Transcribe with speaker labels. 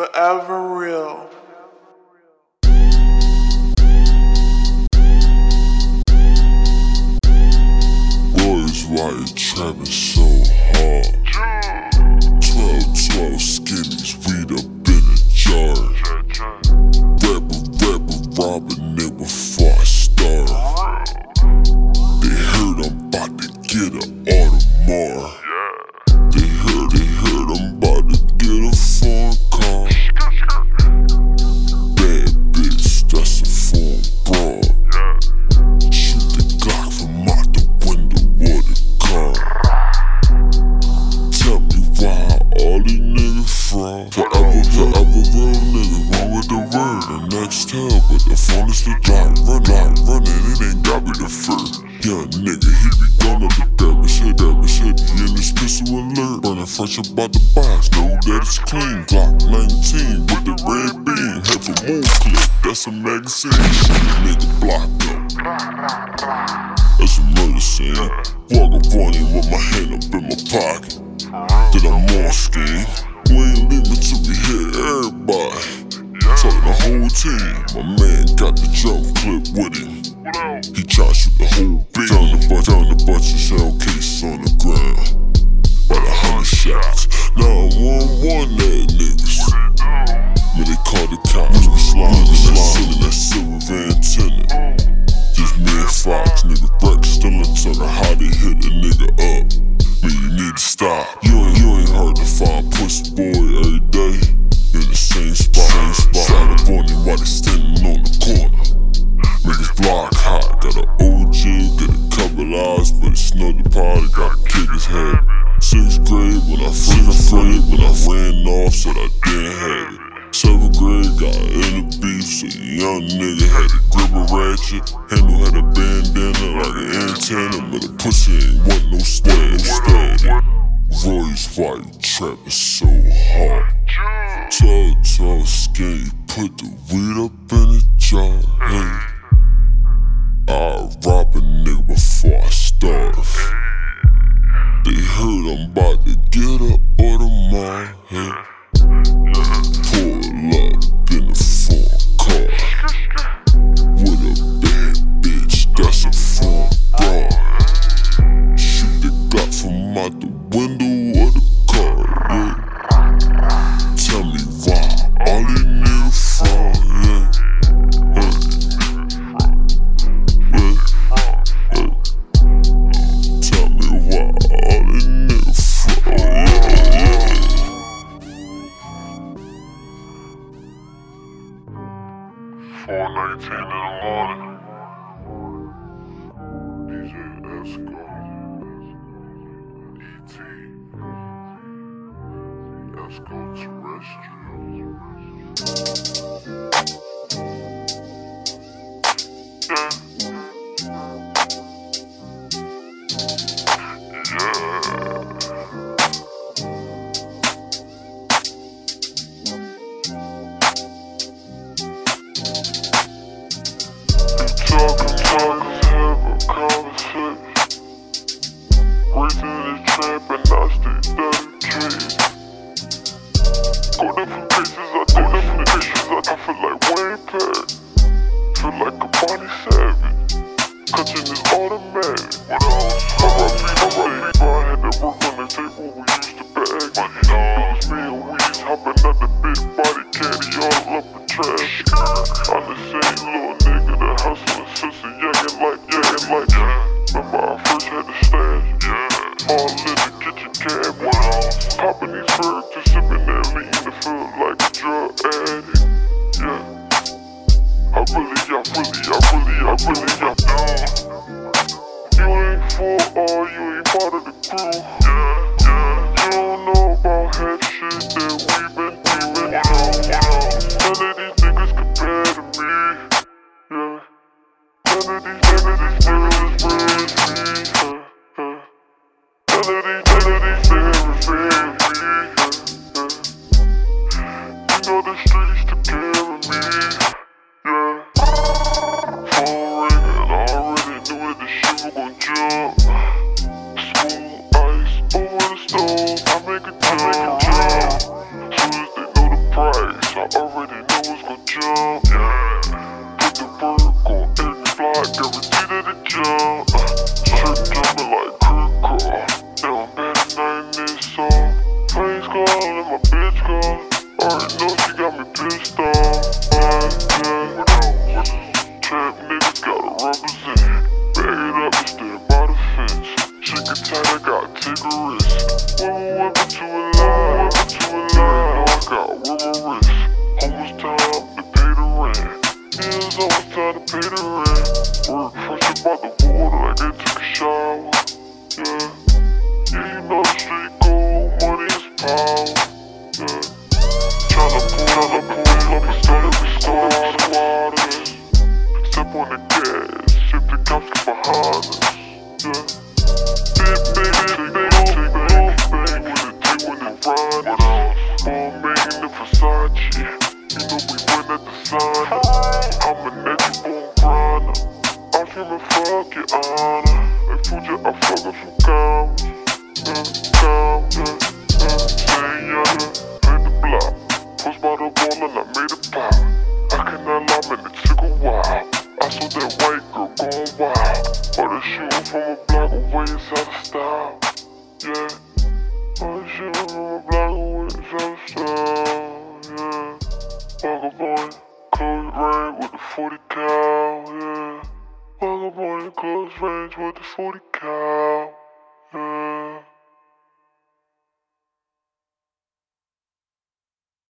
Speaker 1: Forever real.
Speaker 2: Boys, why you trapping so hard? 12, 12 skinnies, weed up in a jar. Rapper, rapper, rob a nigga before I start. They heard I'm about to get a Audemars. Young nigga, he be gone up the damage Hit damage, hit me in his pistol alert Burning fresh up about the box, know that it's clean Glock 19 with the red beam Head for moon clip, that's a magazine Shit, nigga blocked up that's a murder scene. Walk up on him with my hand up in my pocket. Then I'm on scheme. We ain't leaving till we hit everybody. The. My man got the jump clip with him. He try to shoot the whole beat. Found a bunch, found a bunch of shell cases on the ground. About a hundred shots. Now one one that niggas. When they call the cops, we sliding that silver van tenant. Just me and Fox, nigga. Rex still in tucker. How they hit a nigga up? Man, you need to stop. You ain't, you ain't hard to find pussy boy eyes, but it's no deposit, gotta kick his head. Sixth grade when I first afraid, when I ran off, said I didn't have it. Seventh grade, got in the beef, so young nigga had to grip a ratchet. Handle had a bandana like an antenna, but the pussy ain't want no steady. Roy's why you trapping so hard. Tall, tall, skinny, put the weed up in a jar. Hey.
Speaker 3: 419 in the morning. Terrestrial. Pack. Feel like a Bonnie Savage. Cutting is automatic. Else? I me, I rock me. I had to work on the table we used to bag. It was me and Weez hopping out the big body caddy all up the trash. I'm the same little nigga that hustling since a youngin' like, youngin' like. Remember I first had the stash. Yeah All in the kitchen cabinet. Popping these birds and sipping None fuck your honor. Like Fuji, I fuck up some cows. Yeah, cows, yeah, yeah. Say yeah, hit the block. By the wall and I made it pop. I cannot lie, man, it took a while. I saw that white girl going wild. But a shooting from a block away is out of style. Yeah. But a shooting from a block away is out of style. Yeah. Vagabond, close range with the 40 cal. Yeah. Vagabond, close range with the 40 cal.